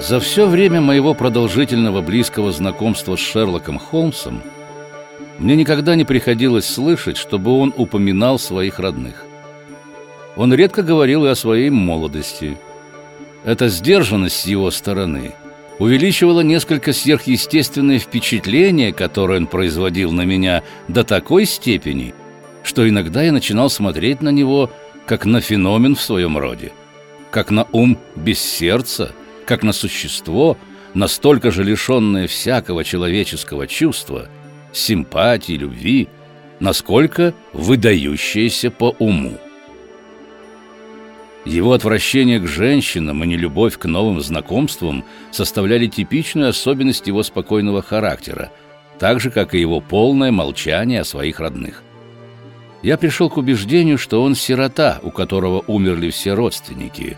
За все время моего продолжительного близкого знакомства с Шерлоком Холмсом мне никогда не приходилось слышать, чтобы он упоминал своих родных. Он редко говорил и о своей молодости. Эта сдержанность с его стороны увеличивала несколько сверхъестественное впечатление, которое он производил на меня до такой степени, что иногда я начинал смотреть на него как на феномен в своем роде, как на ум без сердца, как на существо, настолько же лишенное всякого человеческого чувства, симпатии, любви, насколько выдающееся по уму. Его отвращение к женщинам и нелюбовь к новым знакомствам составляли типичную особенность его спокойного характера, так же, как и его полное молчание о своих родных. Я пришел к убеждению, что он сирота, у которого умерли все родственники,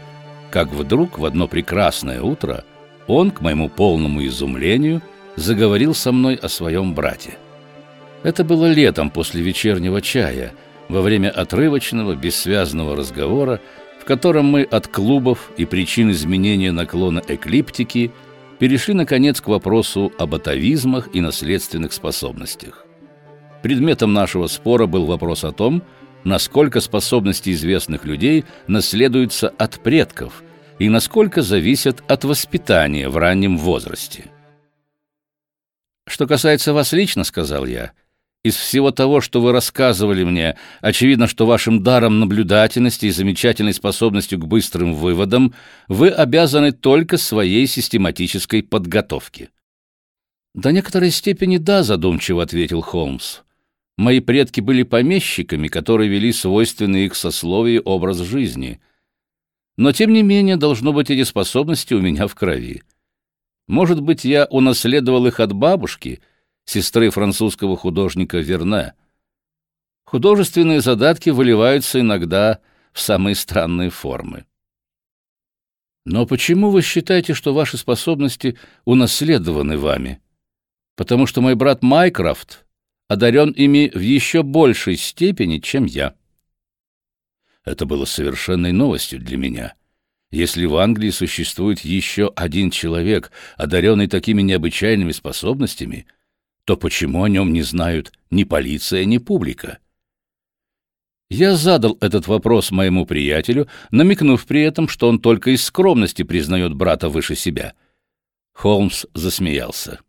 как вдруг в одно прекрасное утро он, к моему полному изумлению, заговорил со мной о своем брате. Это было летом после вечернего чая, во время отрывочного, бессвязного разговора, в котором мы от клубов и причин изменения наклона эклиптики перешли, наконец, к вопросу об атовизмах и наследственных способностях. Предметом нашего спора был вопрос о том, насколько способности известных людей наследуются от предков и насколько зависят от воспитания в раннем возрасте. «Что касается вас лично, — сказал я, из всего того, что вы рассказывали мне, очевидно, что вашим даром наблюдательности и замечательной способностью к быстрым выводам вы обязаны только своей систематической подготовке. «До некоторой степени да», — задумчиво ответил Холмс. «Мои предки были помещиками, которые вели свойственный их сословии образ жизни. Но, тем не менее, должно быть, эти способности у меня в крови. Может быть, я унаследовал их от бабушки — сестры французского художника Верне. Художественные задатки выливаются иногда в самые странные формы. Но почему вы считаете, что ваши способности унаследованы вами? Потому что мой брат Майкрофт одарен ими в еще большей степени, чем я. Это было совершенной новостью для меня. Если в Англии существует еще один человек, одаренный такими необычайными способностями — то почему о нем не знают ни полиция, ни публика? Я задал этот вопрос моему приятелю, намекнув при этом, что он только из скромности признает брата выше себя. Холмс засмеялся.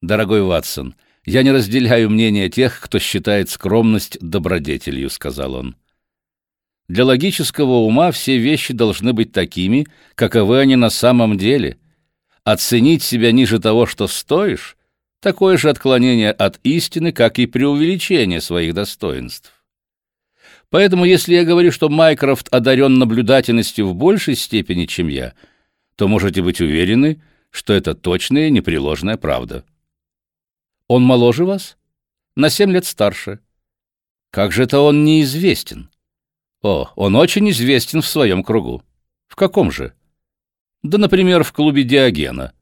«Дорогой Ватсон, я не разделяю мнение тех, кто считает скромность добродетелью», — сказал он. «Для логического ума все вещи должны быть такими, каковы они на самом деле — Оценить себя ниже того, что стоишь, такое же отклонение от истины, как и преувеличение своих достоинств. Поэтому, если я говорю, что Майкрофт одарен наблюдательностью в большей степени, чем я, то можете быть уверены, что это точная непреложная правда. Он моложе вас? На семь лет старше. Как же это он неизвестен? О, он очень известен в своем кругу. В каком же? Да, например, в клубе Диогена.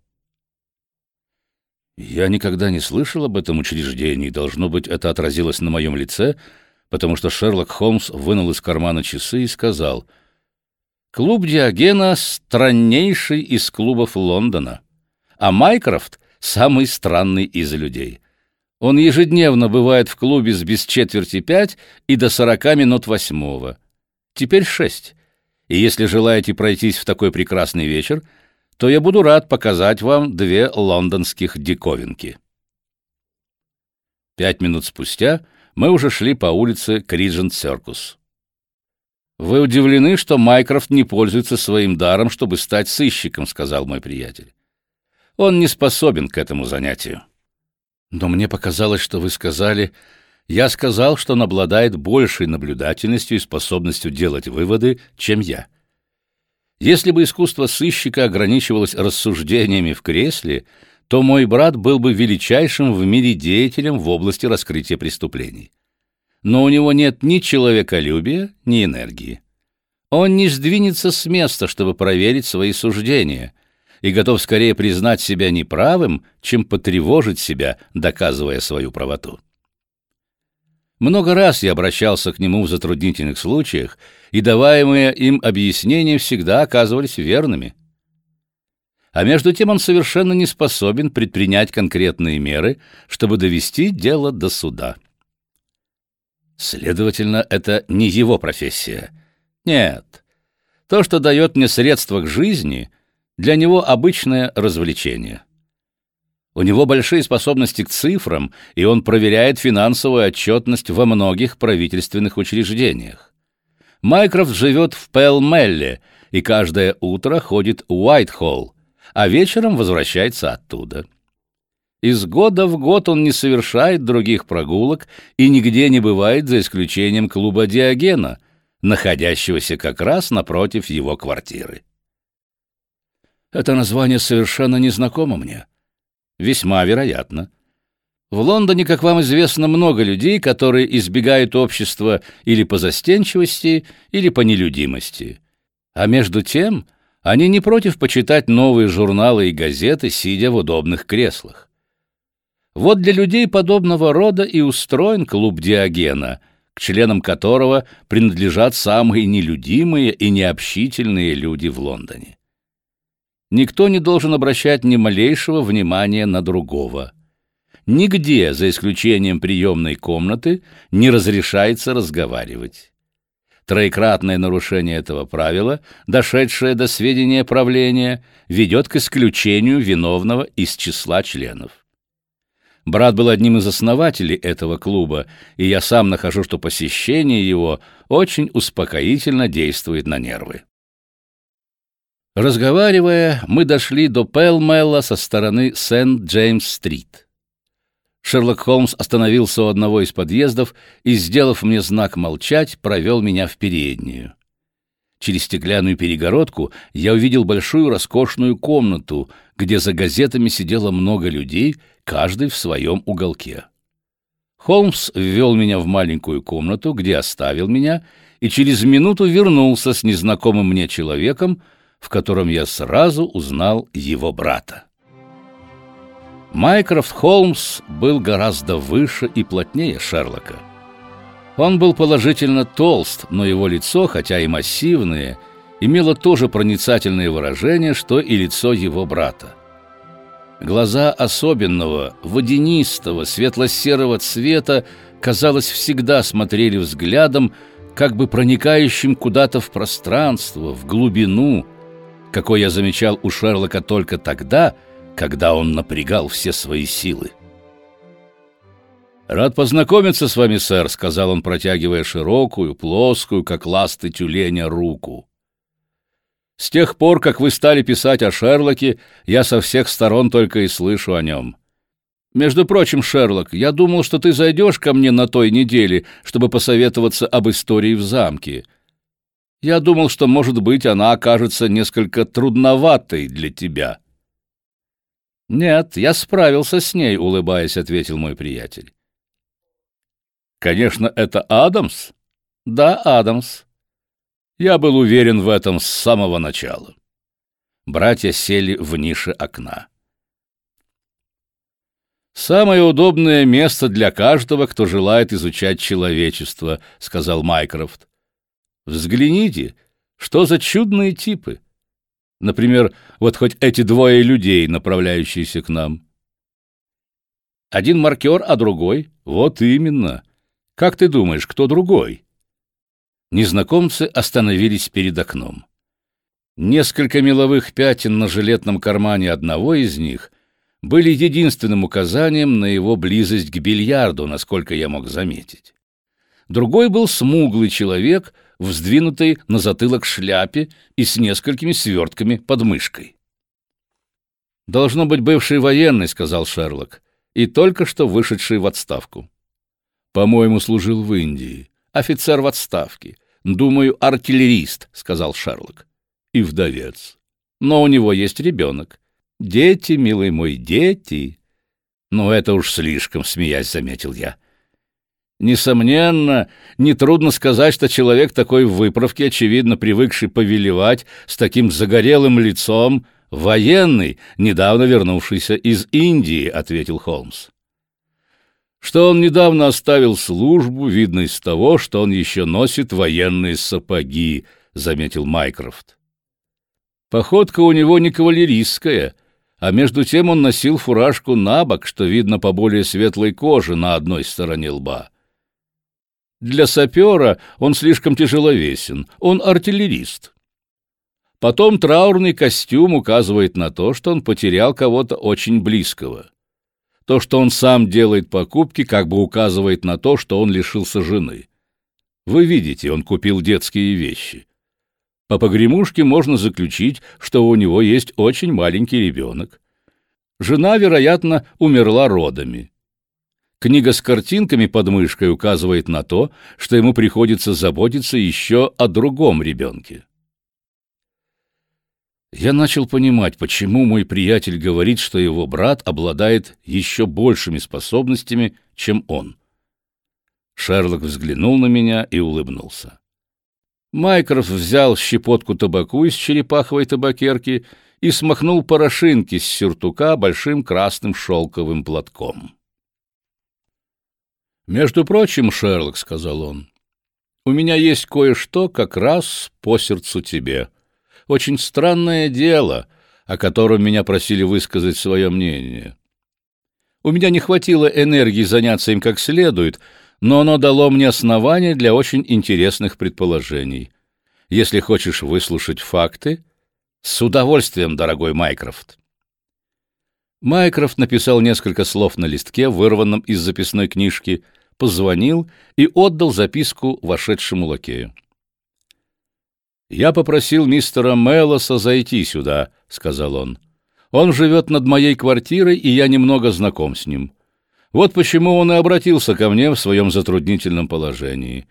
Я никогда не слышал об этом учреждении, должно быть, это отразилось на моем лице, потому что Шерлок Холмс вынул из кармана часы и сказал, «Клуб Диогена — страннейший из клубов Лондона, а Майкрофт — самый странный из людей». Он ежедневно бывает в клубе с без четверти пять и до сорока минут восьмого. Теперь шесть. И если желаете пройтись в такой прекрасный вечер, то я буду рад показать вам две лондонских диковинки. Пять минут спустя мы уже шли по улице Криджент Серкус. «Вы удивлены, что Майкрофт не пользуется своим даром, чтобы стать сыщиком», — сказал мой приятель. «Он не способен к этому занятию». «Но мне показалось, что вы сказали, я сказал, что он обладает большей наблюдательностью и способностью делать выводы, чем я. Если бы искусство сыщика ограничивалось рассуждениями в кресле, то мой брат был бы величайшим в мире деятелем в области раскрытия преступлений. Но у него нет ни человеколюбия, ни энергии. Он не сдвинется с места, чтобы проверить свои суждения, и готов скорее признать себя неправым, чем потревожить себя, доказывая свою правоту. Много раз я обращался к нему в затруднительных случаях, и даваемые им объяснения всегда оказывались верными. а между тем он совершенно не способен предпринять конкретные меры, чтобы довести дело до суда. Следовательно, это не его профессия. Нет. То, что дает мне средства к жизни, для него обычное развлечение. У него большие способности к цифрам, и он проверяет финансовую отчетность во многих правительственных учреждениях. Майкрофт живет в Пэлмелле и каждое утро ходит в Уайтхолл, а вечером возвращается оттуда. Из года в год он не совершает других прогулок и нигде не бывает за исключением клуба Диогена, находящегося как раз напротив его квартиры. Это название совершенно незнакомо мне. Весьма вероятно. В Лондоне, как вам известно, много людей, которые избегают общества или по застенчивости, или по нелюдимости. А между тем, они не против почитать новые журналы и газеты, сидя в удобных креслах. Вот для людей подобного рода и устроен клуб Диогена, к членам которого принадлежат самые нелюдимые и необщительные люди в Лондоне. Никто не должен обращать ни малейшего внимания на другого. Нигде, за исключением приемной комнаты, не разрешается разговаривать. Троекратное нарушение этого правила, дошедшее до сведения правления, ведет к исключению виновного из числа членов. Брат был одним из основателей этого клуба, и я сам нахожу, что посещение его очень успокоительно действует на нервы. Разговаривая, мы дошли до Пэлмэлла со стороны Сент-Джеймс-стрит. Шерлок Холмс остановился у одного из подъездов и, сделав мне знак молчать, провел меня в переднюю. Через стеклянную перегородку я увидел большую роскошную комнату, где за газетами сидело много людей, каждый в своем уголке. Холмс ввел меня в маленькую комнату, где оставил меня, и через минуту вернулся с незнакомым мне человеком, в котором я сразу узнал его брата. Майкрофт Холмс был гораздо выше и плотнее Шерлока. Он был положительно толст, но его лицо, хотя и массивное, имело тоже проницательное выражение, что и лицо его брата. Глаза особенного, водянистого, светло-серого цвета, казалось, всегда смотрели взглядом, как бы проникающим куда-то в пространство, в глубину, какой я замечал у Шерлока только тогда, когда он напрягал все свои силы. «Рад познакомиться с вами, сэр», — сказал он, протягивая широкую, плоскую, как ласты тюленя, руку. «С тех пор, как вы стали писать о Шерлоке, я со всех сторон только и слышу о нем. Между прочим, Шерлок, я думал, что ты зайдешь ко мне на той неделе, чтобы посоветоваться об истории в замке. Я думал, что, может быть, она окажется несколько трудноватой для тебя». «Нет, я справился с ней», — улыбаясь, ответил мой приятель. «Конечно, это Адамс?» «Да, Адамс». Я был уверен в этом с самого начала. Братья сели в нише окна. «Самое удобное место для каждого, кто желает изучать человечество», — сказал Майкрофт. Взгляните, что за чудные типы. Например, вот хоть эти двое людей, направляющиеся к нам. Один маркер, а другой? Вот именно. Как ты думаешь, кто другой? Незнакомцы остановились перед окном. Несколько меловых пятен на жилетном кармане одного из них были единственным указанием на его близость к бильярду, насколько я мог заметить. Другой был смуглый человек — в сдвинутой на затылок шляпе и с несколькими свертками под мышкой. «Должно быть бывший военный», — сказал Шерлок, «и только что вышедший в отставку». «По-моему, служил в Индии. Офицер в отставке. Думаю, артиллерист», — сказал Шерлок. «И вдовец. Но у него есть ребенок. Дети, милый мой, дети». «Ну, это уж слишком», — смеясь, заметил я. Несомненно, нетрудно сказать, что человек такой в выправке, очевидно привыкший повелевать, с таким загорелым лицом, военный, недавно вернувшийся из Индии, — ответил Холмс. Что он недавно оставил службу, видно из того, что он еще носит военные сапоги, — заметил Майкрофт. Походка у него не кавалерийская, а между тем он носил фуражку на бок, что видно по более светлой коже на одной стороне лба. Для сапера он слишком тяжеловесен, он артиллерист. Потом траурный костюм указывает на то, что он потерял кого-то очень близкого. То, что он сам делает покупки, как бы указывает на то, что он лишился жены. Вы видите, он купил детские вещи. По погремушке можно заключить, что у него есть очень маленький ребенок. Жена, вероятно, умерла родами. Книга с картинками под мышкой указывает на то, что ему приходится заботиться еще о другом ребенке. Я начал понимать, почему мой приятель говорит, что его брат обладает еще большими способностями, чем он. Шерлок взглянул на меня и улыбнулся. Майкрофт взял щепотку табаку из черепаховой табакерки и смахнул порошинки с сюртука большим красным шелковым платком. «Между прочим, Шерлок, — сказал он, — у меня есть кое-что как раз по сердцу тебе» очень странное дело, о котором меня просили высказать свое мнение. У меня не хватило энергии заняться им как следует, но оно дало мне основания для очень интересных предположений. Если хочешь выслушать факты, с удовольствием, дорогой Майкрофт. Майкрофт написал несколько слов на листке, вырванном из записной книжки, позвонил и отдал записку вошедшему лакею. «Я попросил мистера Мелоса зайти сюда», — сказал он. «Он живет над моей квартирой, и я немного знаком с ним. Вот почему он и обратился ко мне в своем затруднительном положении.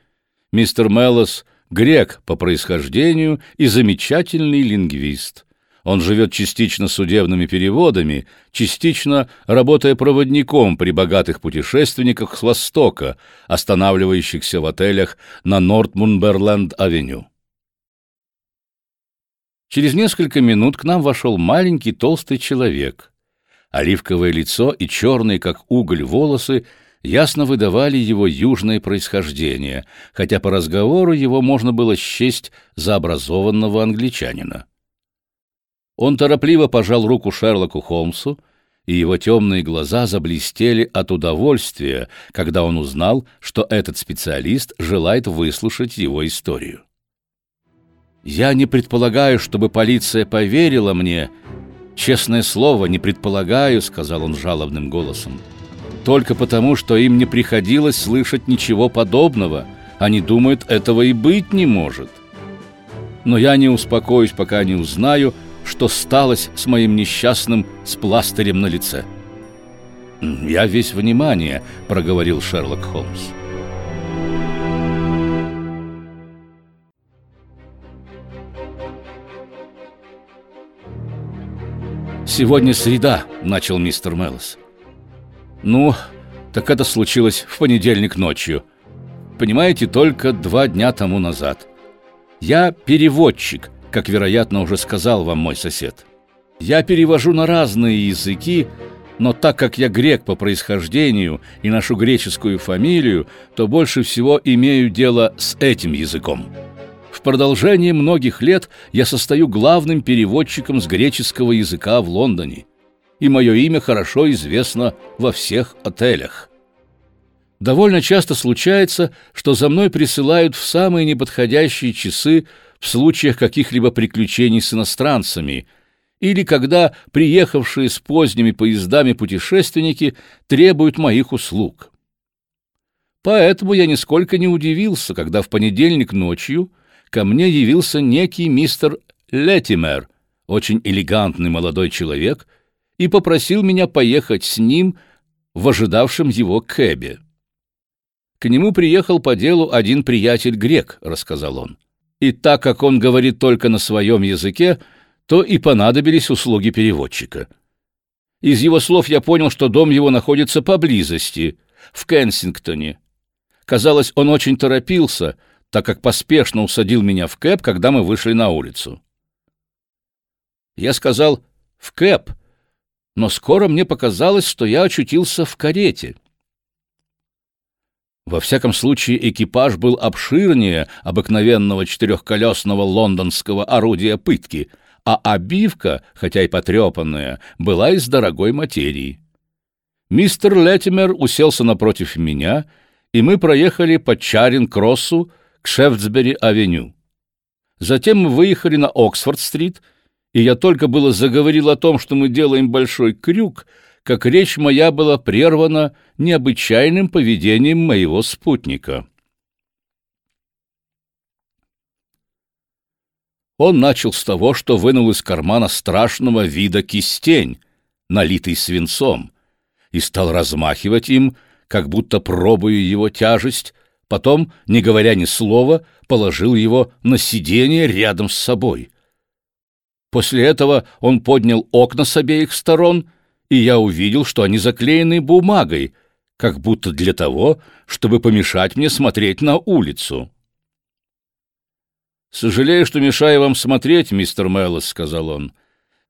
Мистер Мелос — грек по происхождению и замечательный лингвист. Он живет частично судебными переводами, частично работая проводником при богатых путешественниках с Востока, останавливающихся в отелях на Нортмунберленд-авеню. Через несколько минут к нам вошел маленький толстый человек. Оливковое лицо и черные, как уголь, волосы ясно выдавали его южное происхождение, хотя по разговору его можно было счесть за образованного англичанина. Он торопливо пожал руку Шерлоку Холмсу, и его темные глаза заблестели от удовольствия, когда он узнал, что этот специалист желает выслушать его историю. Я не предполагаю, чтобы полиция поверила мне. Честное слово, не предполагаю, сказал он жалобным голосом. Только потому, что им не приходилось слышать ничего подобного. Они думают, этого и быть не может. Но я не успокоюсь, пока не узнаю, что сталось с моим несчастным с пластырем на лице. «Я весь внимание», — проговорил Шерлок Холмс. «Сегодня среда», — начал мистер Меллс. «Ну, так это случилось в понедельник ночью. Понимаете, только два дня тому назад. Я переводчик, как, вероятно, уже сказал вам мой сосед. Я перевожу на разные языки, но так как я грек по происхождению и ношу греческую фамилию, то больше всего имею дело с этим языком». В продолжение многих лет я состою главным переводчиком с греческого языка в Лондоне, и мое имя хорошо известно во всех отелях. Довольно часто случается, что за мной присылают в самые неподходящие часы в случаях каких-либо приключений с иностранцами или когда приехавшие с поздними поездами путешественники требуют моих услуг. Поэтому я нисколько не удивился, когда в понедельник ночью – ко мне явился некий мистер Летимер, очень элегантный молодой человек, и попросил меня поехать с ним в ожидавшем его кэбе. К нему приехал по делу один приятель-грек, рассказал он. И так как он говорит только на своем языке, то и понадобились услуги переводчика. Из его слов я понял, что дом его находится поблизости, в Кенсингтоне. Казалось, он очень торопился, так как поспешно усадил меня в кэп, когда мы вышли на улицу. Я сказал «в кэп», но скоро мне показалось, что я очутился в карете. Во всяком случае, экипаж был обширнее обыкновенного четырехколесного лондонского орудия пытки, а обивка, хотя и потрепанная, была из дорогой материи. Мистер Леттимер уселся напротив меня, и мы проехали по Чаринг-Кроссу к Шефтсбери-авеню. Затем мы выехали на Оксфорд-стрит, и я только было заговорил о том, что мы делаем большой крюк, как речь моя была прервана необычайным поведением моего спутника. Он начал с того, что вынул из кармана страшного вида кистень, налитый свинцом, и стал размахивать им, как будто пробуя его тяжесть, потом, не говоря ни слова, положил его на сиденье рядом с собой. После этого он поднял окна с обеих сторон, и я увидел, что они заклеены бумагой, как будто для того, чтобы помешать мне смотреть на улицу. «Сожалею, что мешаю вам смотреть, мистер Меллос», — сказал он.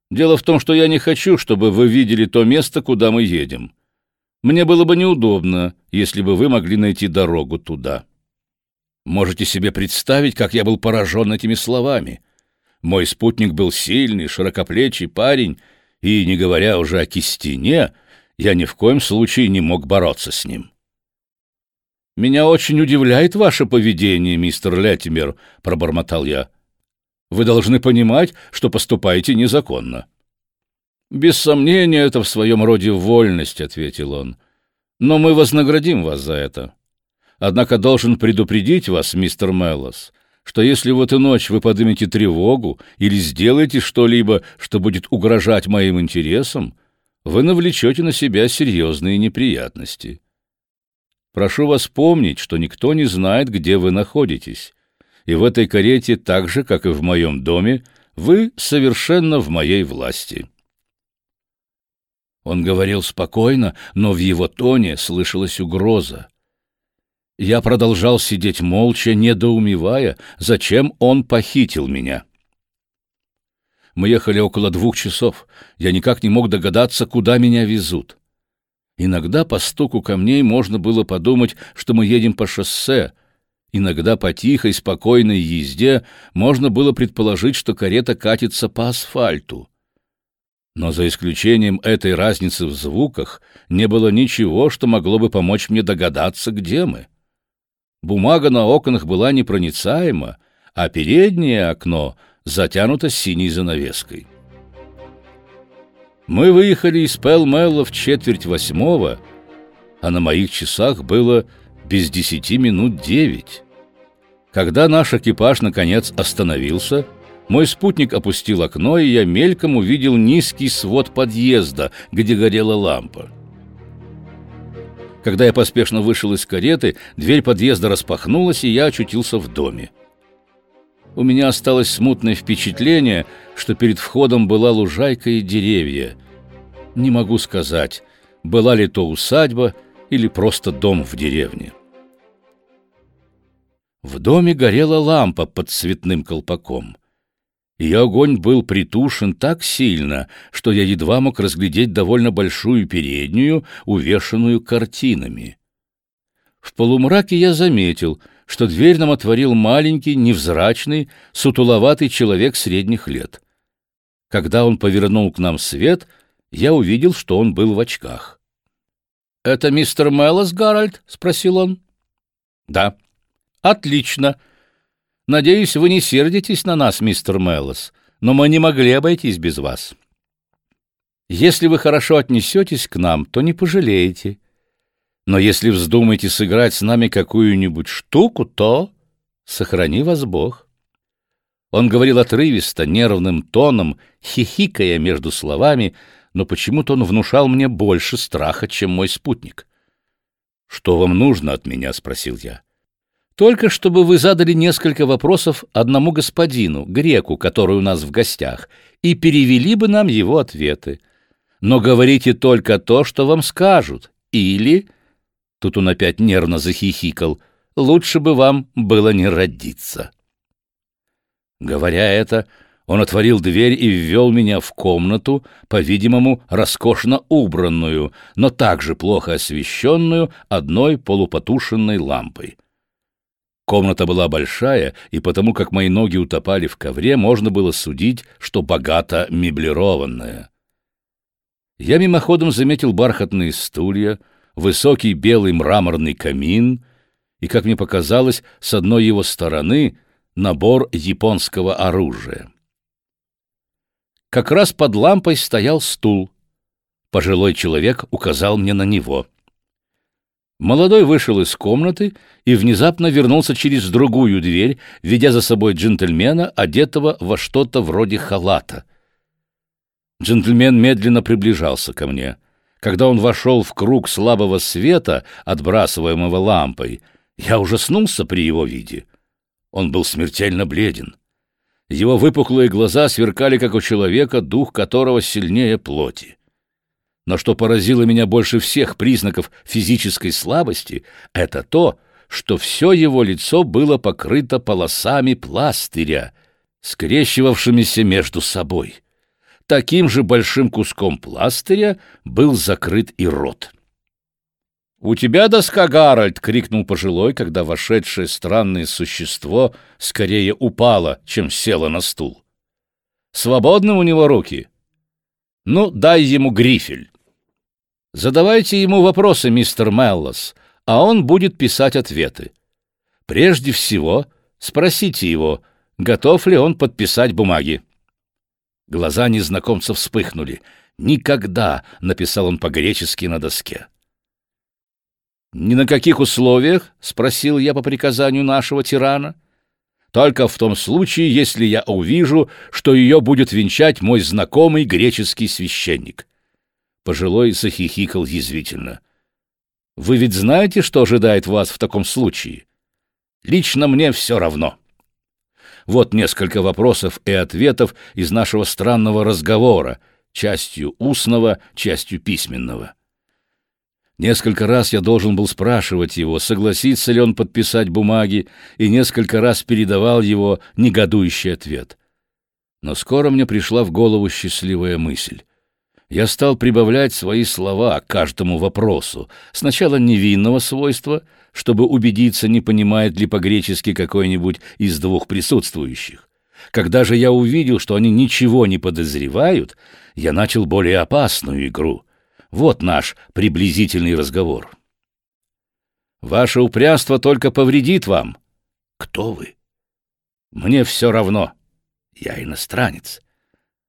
«Дело в том, что я не хочу, чтобы вы видели то место, куда мы едем. Мне было бы неудобно, если бы вы могли найти дорогу туда». Можете себе представить, как я был поражен этими словами. Мой спутник был сильный, широкоплечий парень, и, не говоря уже о кистине, я ни в коем случае не мог бороться с ним. «Меня очень удивляет ваше поведение, мистер Леттимер», — пробормотал я. «Вы должны понимать, что поступаете незаконно». «Без сомнения, это в своем роде вольность», — ответил он. «Но мы вознаградим вас за это. Однако должен предупредить вас, мистер Меллос, что если в эту ночь вы поднимете тревогу или сделаете что-либо, что будет угрожать моим интересам, вы навлечете на себя серьезные неприятности». Прошу вас помнить, что никто не знает, где вы находитесь, и в этой карете, так же, как и в моем доме, вы совершенно в моей власти». Он говорил спокойно, но в его тоне слышалась угроза. Я продолжал сидеть молча, недоумевая, зачем он похитил меня. Мы ехали около двух часов. Я никак не мог догадаться, куда меня везут. Иногда по стуку камней можно было подумать, что мы едем по шоссе. Иногда по тихой, спокойной езде можно было предположить, что карета катится по асфальту. Но за исключением этой разницы в звуках не было ничего, что могло бы помочь мне догадаться, где мы. Бумага на окнах была непроницаема, а переднее окно затянуто синей занавеской. Мы выехали из Пэлмэлла в четверть восьмого, а на моих часах было без десяти минут девять. Когда наш экипаж наконец остановился, мой спутник опустил окно, и я мельком увидел низкий свод подъезда, где горела лампа. Когда я поспешно вышел из кареты, дверь подъезда распахнулась, и я очутился в доме. У меня осталось смутное впечатление, что перед входом была лужайка и деревья. Не могу сказать, была ли то усадьба или просто дом в деревне. В доме горела лампа под цветным колпаком. Ее огонь был притушен так сильно, что я едва мог разглядеть довольно большую переднюю, увешанную картинами. В полумраке я заметил — что дверь нам отворил маленький, невзрачный, сутуловатый человек средних лет. Когда он повернул к нам свет, я увидел, что он был в очках. — Это мистер Меллос, Гарольд? — спросил он. — Да. — Отлично. Надеюсь, вы не сердитесь на нас, мистер Меллос, но мы не могли обойтись без вас. Если вы хорошо отнесетесь к нам, то не пожалеете. Но если вздумаете сыграть с нами какую-нибудь штуку, то сохрани вас Бог. Он говорил отрывисто, нервным тоном, хихикая между словами, но почему-то он внушал мне больше страха, чем мой спутник. «Что вам нужно от меня?» — спросил я. «Только чтобы вы задали несколько вопросов одному господину, греку, который у нас в гостях, и перевели бы нам его ответы. Но говорите только то, что вам скажут, или Тут он опять нервно захихикал. «Лучше бы вам было не родиться». Говоря это, он отворил дверь и ввел меня в комнату, по-видимому, роскошно убранную, но также плохо освещенную одной полупотушенной лампой. Комната была большая, и потому как мои ноги утопали в ковре, можно было судить, что богато меблированная. Я мимоходом заметил бархатные стулья, высокий белый мраморный камин и, как мне показалось, с одной его стороны набор японского оружия. Как раз под лампой стоял стул. Пожилой человек указал мне на него. Молодой вышел из комнаты и внезапно вернулся через другую дверь, ведя за собой джентльмена, одетого во что-то вроде халата — Джентльмен медленно приближался ко мне. Когда он вошел в круг слабого света, отбрасываемого лампой, я ужаснулся при его виде. Он был смертельно бледен. Его выпуклые глаза сверкали, как у человека, дух которого сильнее плоти. Но что поразило меня больше всех признаков физической слабости, это то, что все его лицо было покрыто полосами пластыря, скрещивавшимися между собой. Таким же большим куском пластыря был закрыт и рот. «У тебя доска, Гарольд!» — крикнул пожилой, когда вошедшее странное существо скорее упало, чем село на стул. «Свободны у него руки?» «Ну, дай ему грифель». «Задавайте ему вопросы, мистер Меллос, а он будет писать ответы. Прежде всего, спросите его, готов ли он подписать бумаги». Глаза незнакомца вспыхнули. «Никогда!» — написал он по-гречески на доске. «Ни на каких условиях?» — спросил я по приказанию нашего тирана. «Только в том случае, если я увижу, что ее будет венчать мой знакомый греческий священник». Пожилой захихикал язвительно. «Вы ведь знаете, что ожидает вас в таком случае? Лично мне все равно». Вот несколько вопросов и ответов из нашего странного разговора, частью устного, частью письменного. Несколько раз я должен был спрашивать его, согласится ли он подписать бумаги, и несколько раз передавал его негодующий ответ. Но скоро мне пришла в голову счастливая мысль. Я стал прибавлять свои слова к каждому вопросу, сначала невинного свойства, чтобы убедиться, не понимает ли по-гречески какой-нибудь из двух присутствующих. Когда же я увидел, что они ничего не подозревают, я начал более опасную игру. Вот наш приблизительный разговор. Ваше упрямство только повредит вам. Кто вы? Мне все равно. Я иностранец.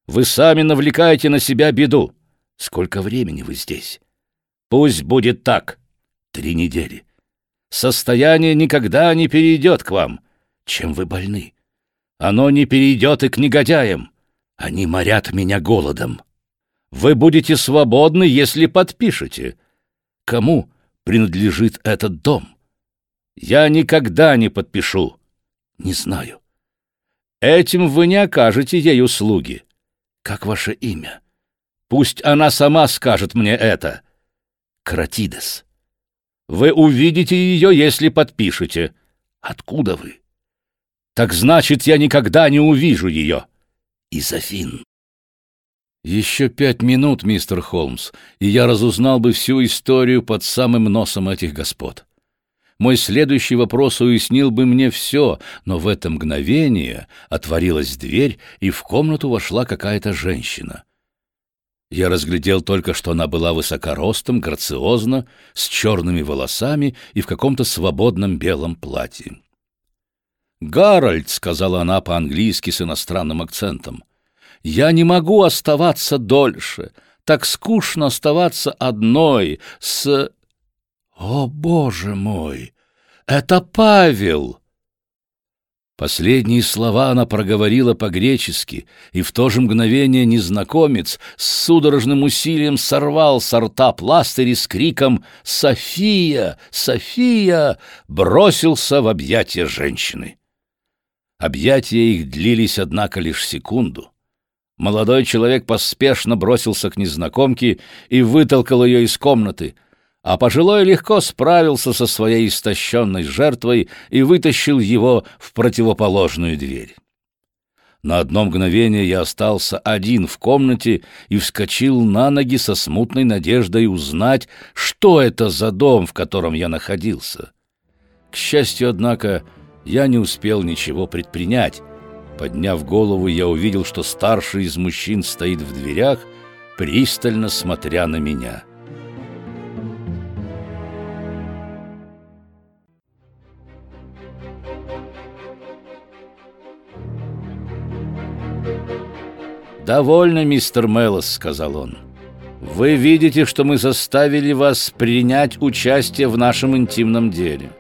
Вы сами навлекаете на себя беду. Сколько времени вы здесь? Пусть будет так. Три недели. Состояние никогда не перейдет к вам. Чем вы больны? Оно не перейдет и к негодяям. Они морят меня голодом. Вы будете свободны, если подпишете. Кому принадлежит этот дом? Я никогда не подпишу. Не знаю. Этим вы не окажете ей услуги. Как ваше имя? Пусть она сама скажет мне это. Кратидес. Вы увидите ее, если подпишете. Откуда вы? Так значит, я никогда не увижу ее. Изофин. Еще пять минут, мистер Холмс, и я разузнал бы всю историю под самым носом этих господ. Мой следующий вопрос уяснил бы мне все, но в это мгновение отворилась дверь, и в комнату вошла какая-то женщина. Я разглядел только, что она была высокоростом, грациозна, с черными волосами и в каком-то свободном белом платье. «Гарольд», — сказала она по-английски с иностранным акцентом, — «я не могу оставаться дольше. Так скучно оставаться одной с...» «О, Боже мой! Это Павел!» Последние слова она проговорила по-гречески, и в то же мгновение незнакомец с судорожным усилием сорвал с рта пластырь с криком «София! София!» бросился в объятия женщины. Объятия их длились, однако, лишь секунду. Молодой человек поспешно бросился к незнакомке и вытолкал ее из комнаты — а пожилой легко справился со своей истощенной жертвой и вытащил его в противоположную дверь. На одно мгновение я остался один в комнате и вскочил на ноги со смутной надеждой узнать, что это за дом, в котором я находился. К счастью, однако, Я не успел ничего предпринять. Подняв голову, я увидел, что старший из мужчин стоит в дверях, пристально смотря на меня. «Довольно, мистер Меллос», — сказал он. «Вы видите, что мы заставили вас принять участие в нашем интимном деле.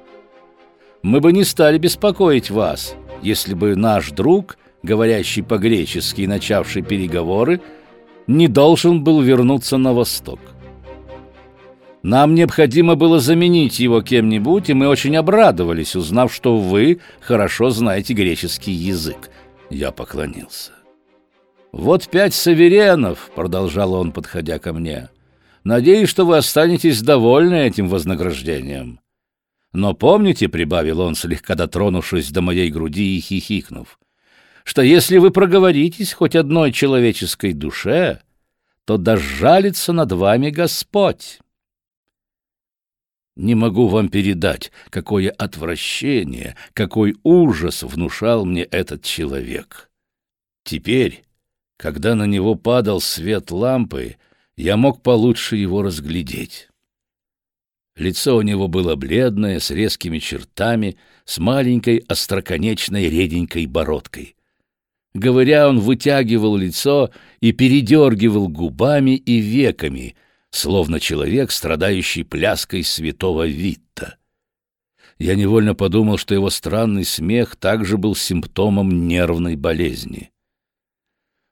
Мы бы не стали беспокоить вас, если бы наш друг, говорящий по-гречески и начавший переговоры, не должен был вернуться на восток. Нам необходимо было заменить его кем-нибудь, и мы очень обрадовались, узнав, что вы хорошо знаете греческий язык. Я поклонился. «Вот пять саверенов», — продолжал он, подходя ко мне. «Надеюсь, что вы останетесь довольны этим вознаграждением». «Но помните», — прибавил он, слегка дотронувшись до моей груди и хихикнув, «что если вы проговоритесь хоть одной человеческой душе, то дожалится над вами Господь». Не могу вам передать, какое отвращение, какой ужас внушал мне этот человек. Теперь, когда на него падал свет лампы, я мог получше его разглядеть. Лицо у него было бледное, с резкими чертами, с маленькой остроконечной реденькой бородкой. Говоря, он вытягивал лицо и передергивал губами и веками, словно человек, страдающий пляской святого Витта. Я невольно подумал, что его странный смех также был симптомом нервной болезни.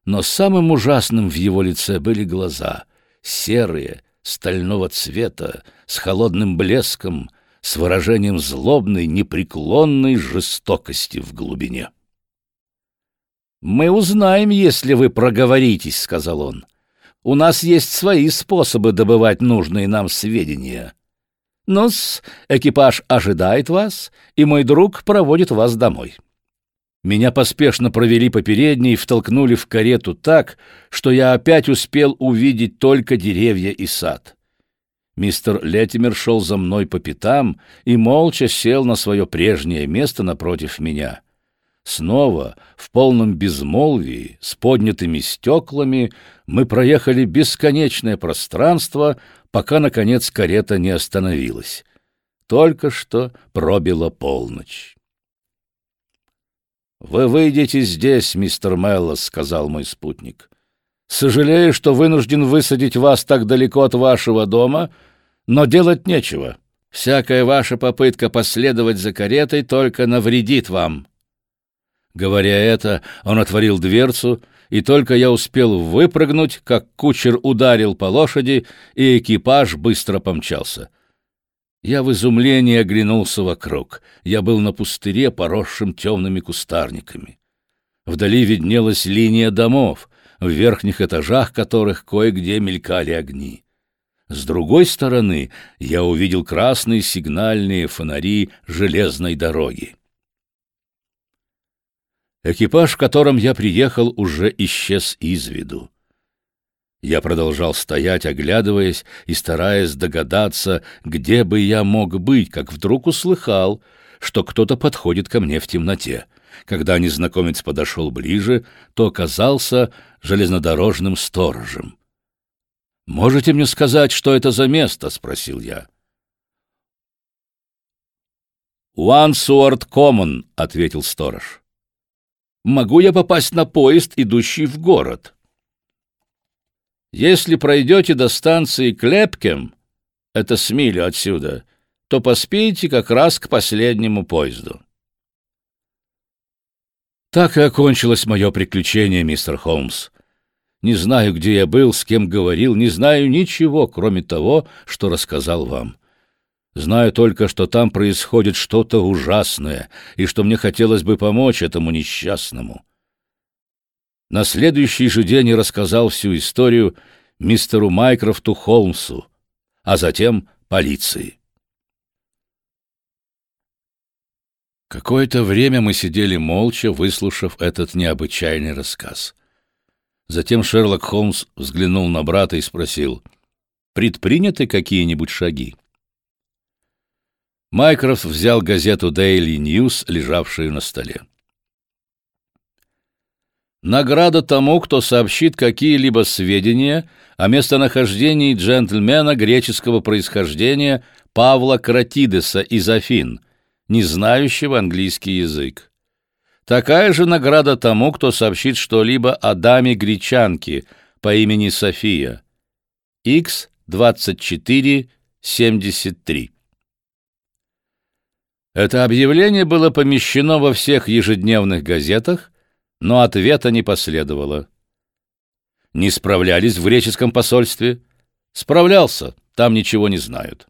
Но самым ужасным в его лице были глаза, серые, стального цвета, с холодным блеском, с выражением злобной, непреклонной жестокости в глубине. «Мы узнаем, если вы проговоритесь», — сказал он. «У нас есть свои способы добывать нужные нам сведения. Ну-с, экипаж ожидает вас, и мой друг проводит вас домой». Меня поспешно провели по передней и втолкнули в карету так, что я опять успел увидеть только деревья и сад. Мистер Леттимер шел за мной по пятам и молча сел на свое прежнее место напротив меня. Снова, в полном безмолвии, с поднятыми стеклами, мы проехали бесконечное пространство, пока, наконец, карета не остановилась. Только что пробила полночь. «Вы выйдете здесь, мистер Меллос», — сказал мой спутник. «Сожалею, что вынужден высадить вас так далеко от вашего дома, но делать нечего. Всякая ваша попытка последовать за каретой только навредит вам». Говоря это, он отворил дверцу, и только я успел выпрыгнуть, как кучер ударил по лошади, и экипаж быстро помчался. Я в изумлении оглянулся вокруг. Я был на пустыре, поросшем темными кустарниками. Вдали виднелась линия домов, в верхних этажах которых кое-где мелькали огни. С другой стороны я увидел красные сигнальные фонари железной дороги. Экипаж, в котором я приехал, уже исчез из виду. Я продолжал стоять, оглядываясь и стараясь догадаться, где бы я мог быть, как вдруг услыхал, что кто-то подходит ко мне в темноте. Когда незнакомец подошел ближе, то оказался железнодорожным сторожем. «Можете мне сказать, что это за место?» — спросил я. «Уансуарт Коммон», — ответил сторож. «Могу я попасть на поезд, идущий в город?» Если пройдете до станции Клепкем, это с милю отсюда, то поспеете как раз к последнему поезду. Так и окончилось мое приключение, мистер Холмс. Не знаю, где я был, с кем говорил, не знаю ничего, кроме того, что рассказал вам. Знаю только, что там происходит что-то ужасное, и что мне хотелось бы помочь этому несчастному. На следующий же день я рассказал всю историю мистеру Майкрофту Холмсу, а затем полиции. Какое-то время мы сидели молча, выслушав этот необычайный рассказ. Затем Шерлок Холмс взглянул на брата и спросил, «Предприняты какие-нибудь шаги?» Майкрофт взял газету Daily News, лежавшую на столе. Награда тому, кто сообщит какие-либо сведения о местонахождении джентльмена греческого происхождения Павла Кратидеса из Афин, не знающего английский язык. Такая же награда тому, кто сообщит что-либо о даме гречанке по имени София. X2473. Это объявление было помещено во всех ежедневных газетах, но ответа не последовало. Не справлялись в греческом посольстве? Справлялся, там ничего не знают.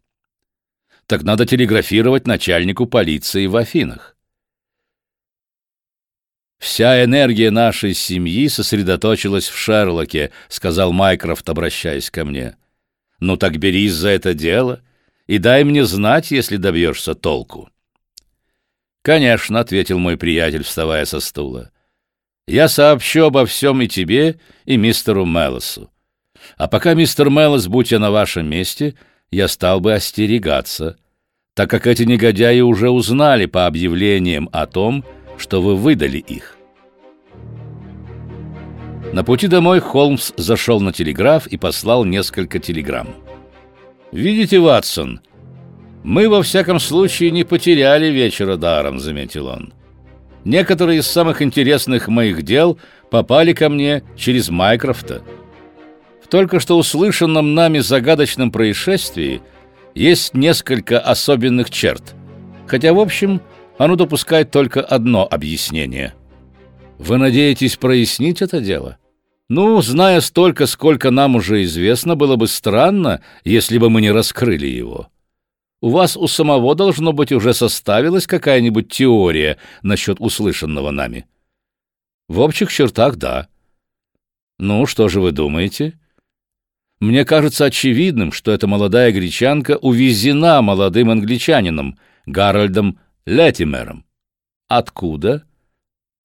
Так надо телеграфировать начальнику полиции в Афинах. «Вся энергия нашей семьи сосредоточилась в Шерлоке», — сказал Майкрофт, обращаясь ко мне. «Ну так берись за это дело и дай мне знать, если добьешься толку». «Конечно», — ответил мой приятель, вставая со стула. «Я сообщу обо всем и тебе, и мистеру Мелосу. А пока, мистер Мелос, будь я на вашем месте, я стал бы остерегаться, так как эти негодяи уже узнали по объявлениям о том, что вы выдали их». На пути домой Холмс зашел на телеграф и послал несколько телеграмм. «Видите, Ватсон, «Мы, во всяком случае, не потеряли вечера даром», — заметил он. «Некоторые из самых интересных моих дел попали ко мне через Майкрофта. В только что услышанном нами загадочном происшествии есть несколько особенных черт, хотя, в общем, оно допускает только одно объяснение. Вы надеетесь прояснить это дело?» Ну, зная столько, сколько нам уже известно, было бы странно, если бы мы не раскрыли его. У вас у самого, должно быть, уже составилась какая-нибудь теория насчет услышанного нами? В общих чертах, да. Ну, что же вы думаете? Мне кажется очевидным, что эта молодая гречанка увезена молодым англичанином, Гарольдом Летимером. Откуда?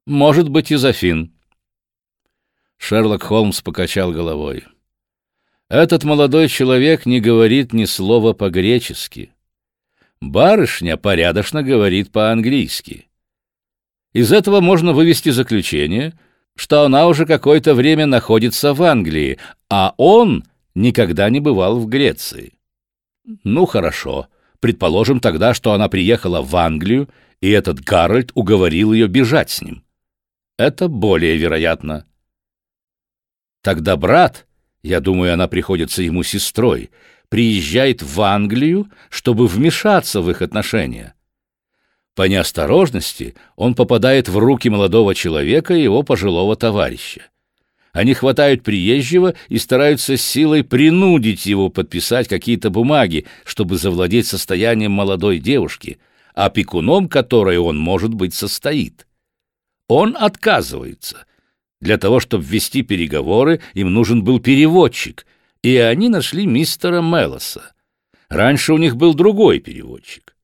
Может быть, из Афин. Шерлок Холмс покачал головой. Этот молодой человек не говорит ни слова по-гречески. Барышня порядочно говорит по-английски. Из этого можно вывести заключение, что она уже какое-то время находится в Англии, а он никогда не бывал в Греции. Ну, хорошо. Предположим тогда, что она приехала в Англию, и этот Гарольд уговорил ее бежать с ним. Это более вероятно. Тогда брат, я думаю, она приходится ему сестрой, приезжает в Англию, чтобы вмешаться в их отношения. По неосторожности он попадает в руки молодого человека и его пожилого товарища. Они хватают приезжего и стараются силой принудить его подписать какие-то бумаги, чтобы завладеть состоянием молодой девушки, опекуном которой он, может быть, состоит. Он отказывается. Для того, чтобы вести переговоры, им нужен был переводчик — и они нашли мистера Мелоса. Раньше у них был другой переводчик.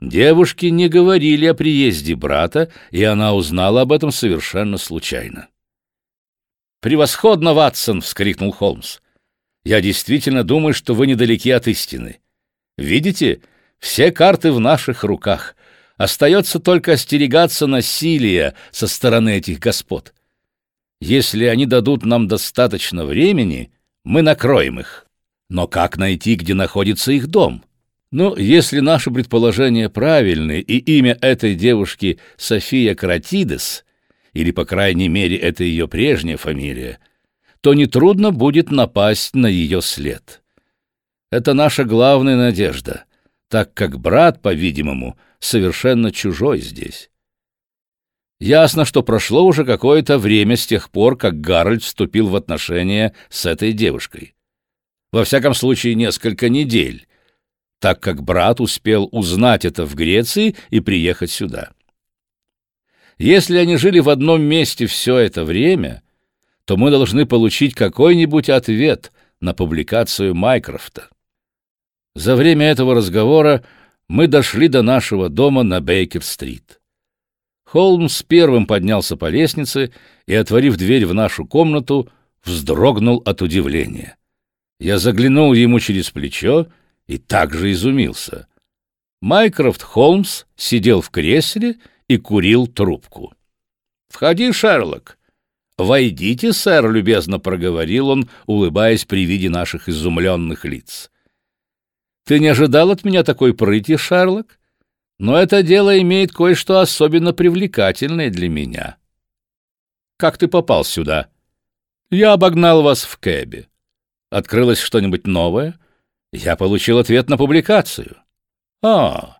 Девушки не говорили о приезде брата, и она узнала об этом совершенно случайно. «Превосходно, Ватсон!» — вскрикнул Холмс. «Я действительно думаю, что вы недалеки от истины. Видите, все карты в наших руках. Остается только остерегаться насилия со стороны этих господ. Если они дадут нам достаточно времени, мы накроем их. Но как найти, где находится их дом? Ну, если наши предположения правильны, и имя этой девушки София Кратидес, или, по крайней мере, это ее прежняя фамилия, то нетрудно будет напасть на ее след. Это наша главная надежда, так как брат, по-видимому, совершенно чужой здесь. Ясно, что прошло уже какое-то время с тех пор, как Гарольд вступил в отношения с этой девушкой. Во всяком случае, несколько недель, так как брат успел узнать это в Греции и приехать сюда. Если они жили в одном месте все это время, то мы должны получить какой-нибудь ответ на публикацию Майкрофта. За время этого разговора мы дошли до нашего дома на Бейкер-стрит. Холмс первым поднялся по лестнице и, отворив дверь в нашу комнату, вздрогнул от удивления. Я заглянул ему через плечо и также изумился. Майкрофт Холмс сидел в кресле и курил трубку. «Входи, Шерлок!» «Войдите, сэр», — любезно проговорил он, улыбаясь при виде наших изумленных лиц. «Ты не ожидал от меня такой прыти, Шерлок? Но это дело имеет кое-что особенно привлекательное для меня». «Как ты попал сюда?» «Я обогнал вас в кэбе. Открылось что-нибудь новое?» «Я получил ответ на публикацию». «А,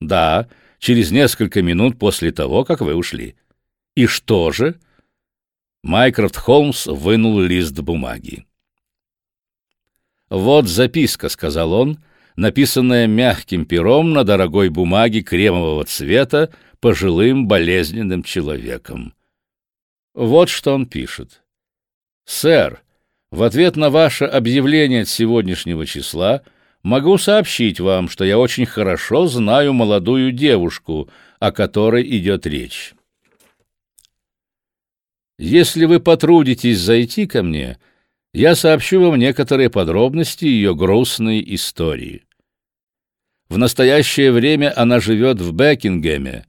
да, через несколько минут после того, как вы ушли». «И что же?» Майкрофт Холмс вынул лист бумаги. «Вот записка», — сказал он, написанная мягким пером на дорогой бумаге кремового цвета пожилым болезненным человеком. Вот что он пишет. «Сэр, в ответ на ваше объявление от сегодняшнего числа могу сообщить вам, что я очень хорошо знаю молодую девушку, о которой идет речь. Если вы потрудитесь зайти ко мне, я сообщу вам некоторые подробности ее грустной истории. В настоящее время она живет в Бекингеме,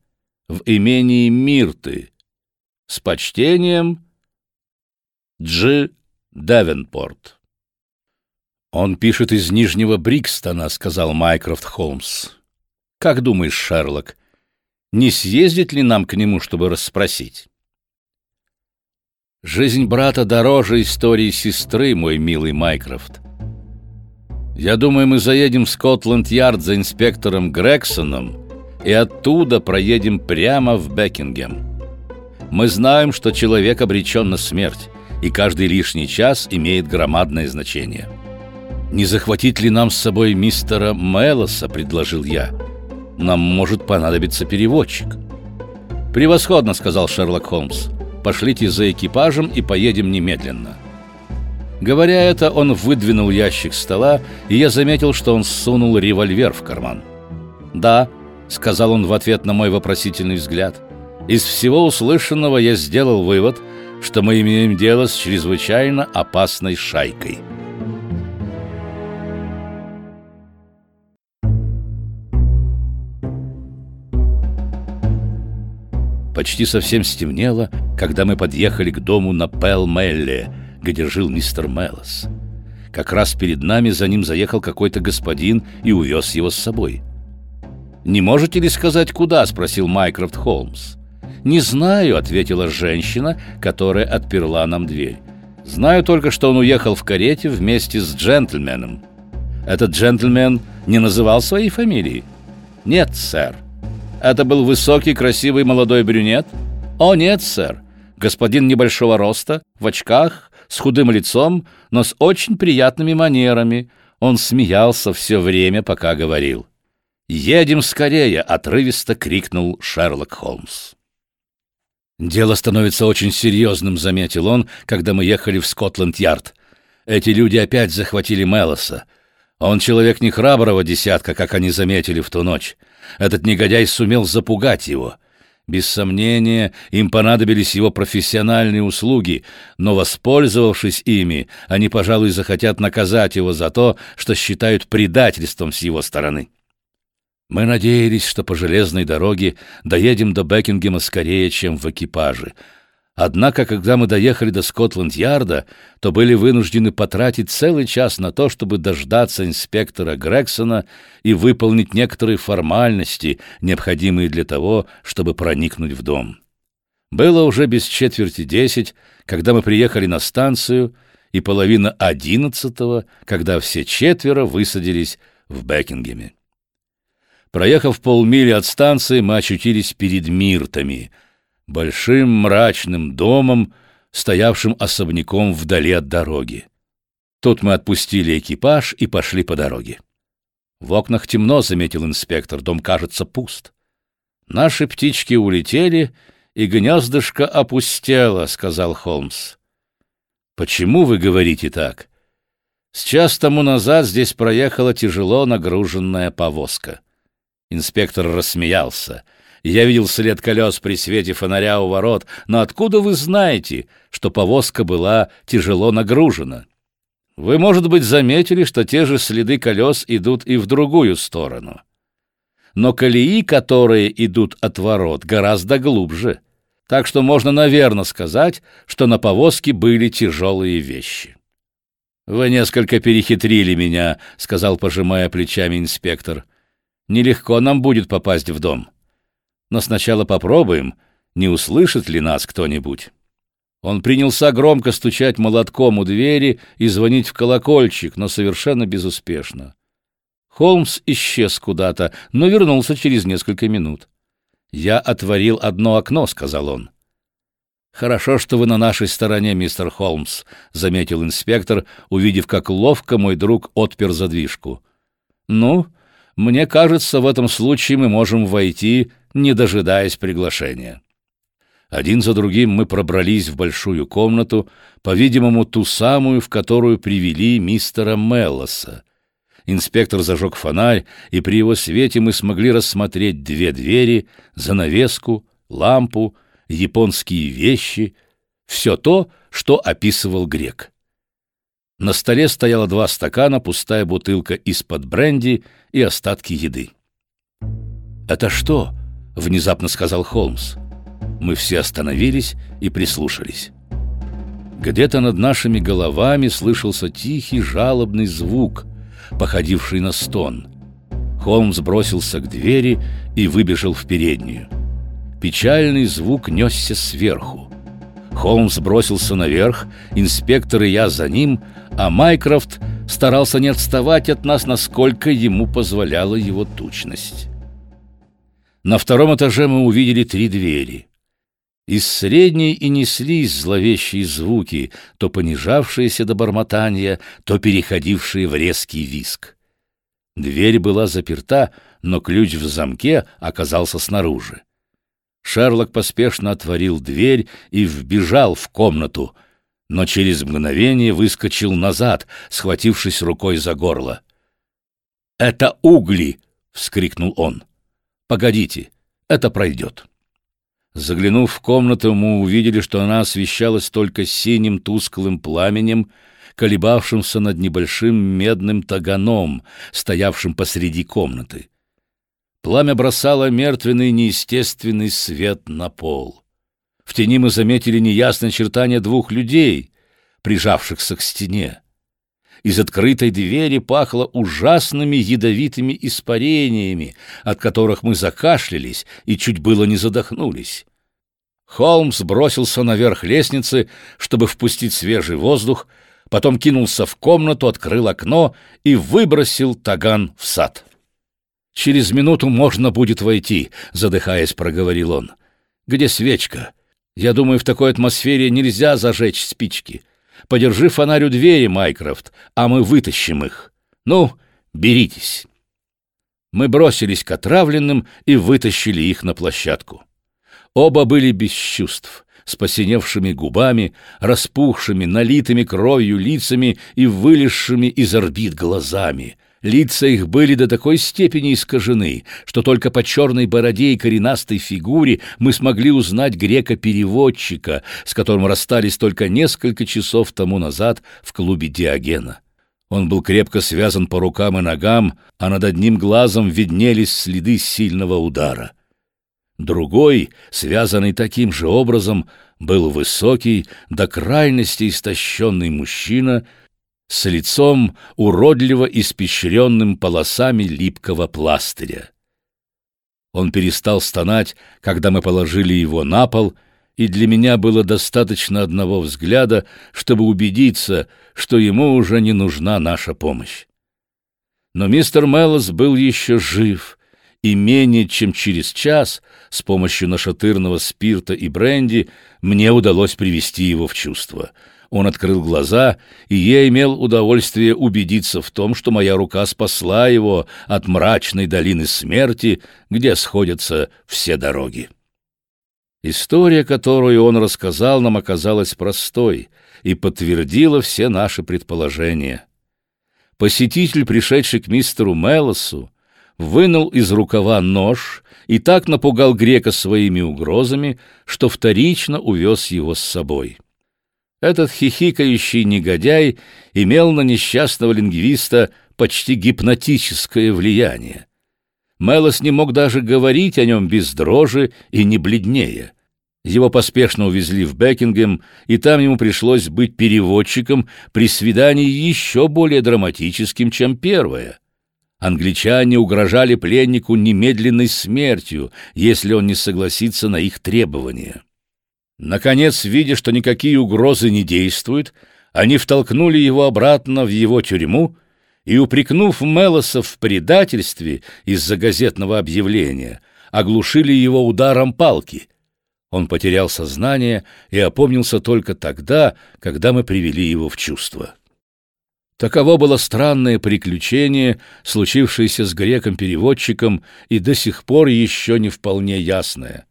в имении Мирты. С почтением, Дж. Давенпорт. «Он пишет из Нижнего Брикстона», — сказал Майкрофт Холмс. «Как думаешь, Шерлок, не съездить ли нам к нему, чтобы расспросить?» Жизнь брата дороже истории сестры, мой милый Майкрофт. Я думаю, мы заедем в Скотланд-Ярд за инспектором Грексоном и оттуда проедем прямо в Бекингем. Мы знаем, что человек обречен на смерть, и каждый лишний час имеет громадное значение. «Не захватить ли нам с собой мистера Мелоса?» – предложил я. «Нам может понадобиться переводчик». «Превосходно», – сказал Шерлок Холмс. Пошлите за экипажем и поедем немедленно». Говоря это, он выдвинул ящик стола, и я заметил, что он сунул револьвер в карман. «Да», — сказал он в ответ на мой вопросительный взгляд, — «из всего услышанного я сделал вывод, что мы имеем дело с чрезвычайно опасной шайкой». Почти совсем стемнело, когда мы подъехали к дому на Пэл-Мелле, где жил мистер Меллос. Как раз перед нами за ним заехал какой-то господин и увез его с собой. «Не можете ли сказать, куда?» — спросил Майкрофт Холмс. «Не знаю», — ответила женщина, которая отперла нам дверь. «Знаю только, что он уехал в карете вместе с джентльменом». «Этот джентльмен не называл своей фамилии?» «Нет, сэр». Это был высокий, красивый молодой брюнет? О, нет, сэр. Господин небольшого роста, в очках, с худым лицом, но с очень приятными манерами. Он смеялся все время, пока говорил. «Едем скорее!» — отрывисто крикнул Шерлок Холмс. «Дело становится очень серьезным», — заметил он, когда мы ехали в Скотланд-Ярд. «Эти люди опять захватили Мелоса. Он человек не храброго десятка, как они заметили в ту ночь. Этот негодяй сумел запугать его. Без сомнения, им понадобились его профессиональные услуги, но, воспользовавшись ими, они, пожалуй, захотят наказать его за то, что считают предательством с его стороны. Мы надеялись, что по железной дороге доедем до Бекингема скорее, чем в экипаже — Однако, когда мы доехали до Скотланд-Ярда, то были вынуждены потратить целый час на то, чтобы дождаться инспектора Грексона и выполнить некоторые формальности, необходимые для того, чтобы проникнуть в дом. Было уже без четверти десять, когда мы приехали на станцию, и половина одиннадцатого, когда все четверо высадились в Бекингеме. Проехав полмили от станции, мы очутились перед Миртами — большим мрачным домом, стоявшим особняком вдали от дороги. Тут мы отпустили экипаж и пошли по дороге. В окнах темно, заметил инспектор, дом кажется пуст. Наши птички улетели, и гнездышко опустело, сказал Холмс. Почему вы говорите так? С час тому назад здесь проехала тяжело нагруженная повозка. Инспектор рассмеялся — я видел след колес при свете фонаря у ворот, но откуда вы знаете, что повозка была тяжело нагружена? Вы, может быть, заметили, что те же следы колес идут и в другую сторону. но колеи, которые идут от ворот, гораздо глубже. Так что можно, наверное, сказать, что на повозке были тяжелые вещи. «Вы несколько перехитрили меня», — сказал, пожимая плечами инспектор. «Нелегко нам будет попасть в дом. Но сначала попробуем, не услышит ли нас кто-нибудь». Он принялся громко стучать молотком у двери и звонить в колокольчик, но совершенно безуспешно. Холмс исчез куда-то, но вернулся через несколько минут. «Я отворил одно окно», — сказал он. «Хорошо, что вы на нашей стороне, мистер Холмс», — заметил инспектор, увидев, как ловко мой друг отпер задвижку. «Ну, мне кажется, в этом случае мы можем войти, не дожидаясь приглашения». Один за другим мы пробрались в большую комнату, по-видимому, ту самую, в которую привели мистера Меллоса. Инспектор зажег фонарь, и при его свете мы смогли рассмотреть две двери, занавеску, лампу, японские вещи, все то, что описывал грек. На столе стояло два стакана, пустая бутылка из-под бренди и остатки еды. «Это что?» — внезапно сказал Холмс. Мы все остановились и прислушались. Где-то над нашими головами слышался тихий жалобный звук, походивший на стон. Холмс бросился к двери и выбежал в переднюю. Печальный звук несся сверху. Холмс бросился наверх, инспектор и я за ним, а Майкрофт старался не отставать от нас, насколько ему позволяла его тучность. На втором этаже мы увидели три двери. Из средней и неслись зловещие звуки, то понижавшиеся до бормотания, то переходившие в резкий виск. Дверь была заперта, но ключ в замке оказался снаружи. Шерлок поспешно отворил дверь и вбежал в комнату, но через мгновение выскочил назад, схватившись рукой за горло. «Это угли!» — вскрикнул он. «Погодите, это пройдет». Заглянув в комнату, мы увидели, что она освещалась только синим тусклым пламенем, колебавшимся над небольшим медным таганом, стоявшим посреди комнаты. Пламя бросало мертвенный неестественный свет на пол. В тени мы заметили неясное очертание двух людей, прижавшихся к стене. Из открытой двери пахло ужасными ядовитыми испарениями, от которых мы закашлялись и чуть было не задохнулись. Холмс бросился наверх лестницы, чтобы впустить свежий воздух, потом кинулся в комнату, открыл окно и выбросил таган в сад. «Через минуту можно будет войти», — задыхаясь, проговорил он. «Где свечка? Я думаю, в такой атмосфере нельзя зажечь спички. Подержи фонарь у двери, Майкрофт, а мы вытащим их. Ну, беритесь». Мы бросились к отравленным и вытащили их на площадку. Оба были без чувств, с посиневшими губами, распухшими, налитыми кровью лицами и вылезшими из орбит глазами. Лица их были до такой степени искажены, что только по черной бороде и коренастой фигуре мы смогли узнать грека-переводчика, с которым расстались только несколько часов тому назад в клубе Диогена. Он был крепко связан по рукам и ногам, а над одним глазом виднелись следы сильного удара. Другой, связанный таким же образом, был высокий, до крайности истощенный мужчина с лицом, уродливо испещренным полосами липкого пластыря. Он перестал стонать, когда мы положили его на пол, и для меня было достаточно одного взгляда, чтобы убедиться, что ему уже не нужна наша помощь. Но мистер Меллос был еще жив — и менее чем через час с помощью нашатырного спирта и бренди мне удалось привести его в чувство. Он открыл глаза, и я имел удовольствие убедиться в том, что моя рука спасла его от мрачной долины смерти, где сходятся все дороги. История, которую он рассказал нам, оказалась простой и подтвердила все наши предположения. Посетитель, пришедший к мистеру Мелосу, вынул из рукава нож и так напугал грека своими угрозами, что вторично увез его с собой. Этот хихикающий негодяй имел на несчастного лингвиста почти гипнотическое влияние. Мелос не мог даже говорить о нем без дрожи и не бледнее. Его поспешно увезли в Бекингем, и там ему пришлось быть переводчиком при свидании еще более драматическим, чем первое. Англичане угрожали пленнику немедленной смертью, если он не согласится на их требования. Наконец, видя, что никакие угрозы не действуют, они втолкнули его обратно в его тюрьму и, упрекнув Мелоса в предательстве из-за газетного объявления, оглушили его ударом палки. Он потерял сознание и опомнился только тогда, когда мы привели его в чувство. Таково было странное приключение, случившееся с греком-переводчиком и до сих пор еще не вполне ясное.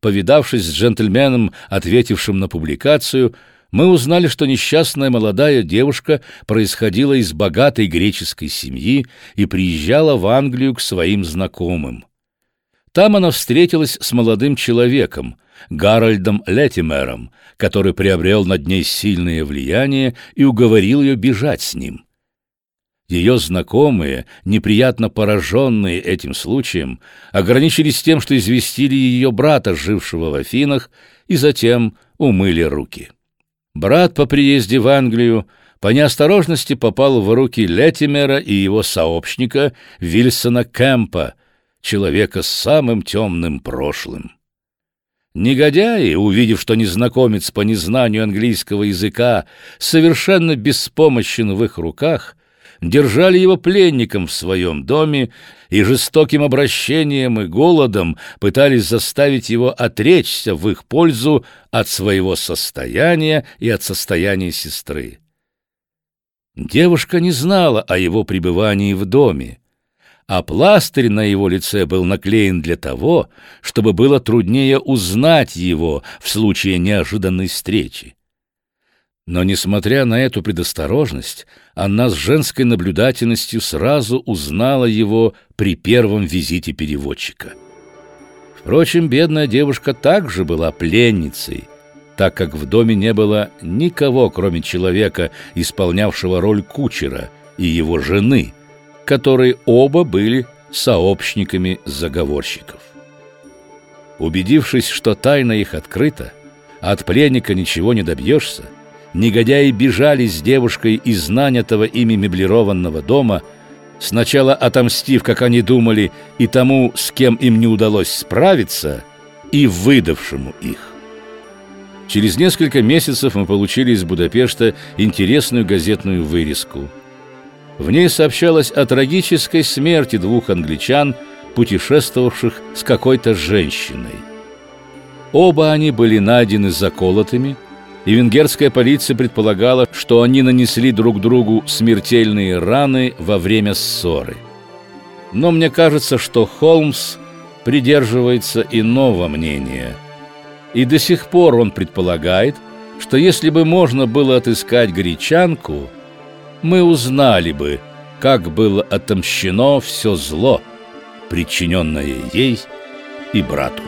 Повидавшись с джентльменом, ответившим на публикацию, мы узнали, что несчастная молодая девушка происходила из богатой греческой семьи и приезжала в Англию к своим знакомым. Там она встретилась с молодым человеком, Гарольдом Летимером, который приобрел над ней сильное влияние и уговорил ее бежать с ним. Ее знакомые, неприятно пораженные этим случаем, ограничились тем, что известили ее брата, жившего в Афинах, и затем умыли руки. Брат по приезде в Англию по неосторожности попал в руки Летимера и его сообщника Вильсона Кэмпа, человека с самым темным прошлым. Негодяи, увидев, что незнакомец по незнанию английского языка совершенно беспомощен в их руках, держали его пленником в своем доме и жестоким обращением и голодом пытались заставить его отречься в их пользу от своего состояния и от состояния сестры. Девушка не знала о его пребывании в доме, а пластырь на его лице был наклеен для того, чтобы было труднее узнать его в случае неожиданной встречи. Но, несмотря на эту предосторожность, она с женской наблюдательностью сразу узнала его при первом визите переводчика. Впрочем, бедная девушка также была пленницей, так как в доме не было никого, кроме человека, исполнявшего роль кучера, и его жены, которые оба были сообщниками заговорщиков. Убедившись, что тайна их открыта, от пленника ничего не добьешься, негодяи бежали с девушкой из нанятого ими меблированного дома, сначала отомстив, как они думали, и тому, с кем им не удалось справиться, и выдавшему их. Через несколько месяцев мы получили из Будапешта интересную газетную вырезку. В ней сообщалось о трагической смерти двух англичан, путешествовавших с какой-то женщиной. Оба они были найдены заколотыми – и венгерская полиция предполагала, что они нанесли друг другу смертельные раны во время ссоры. Но мне кажется, что Холмс придерживается иного мнения. И до сих пор он предполагает, что если бы можно было отыскать гречанку, мы узнали бы, как было отомщено все зло, причиненное ей и брату.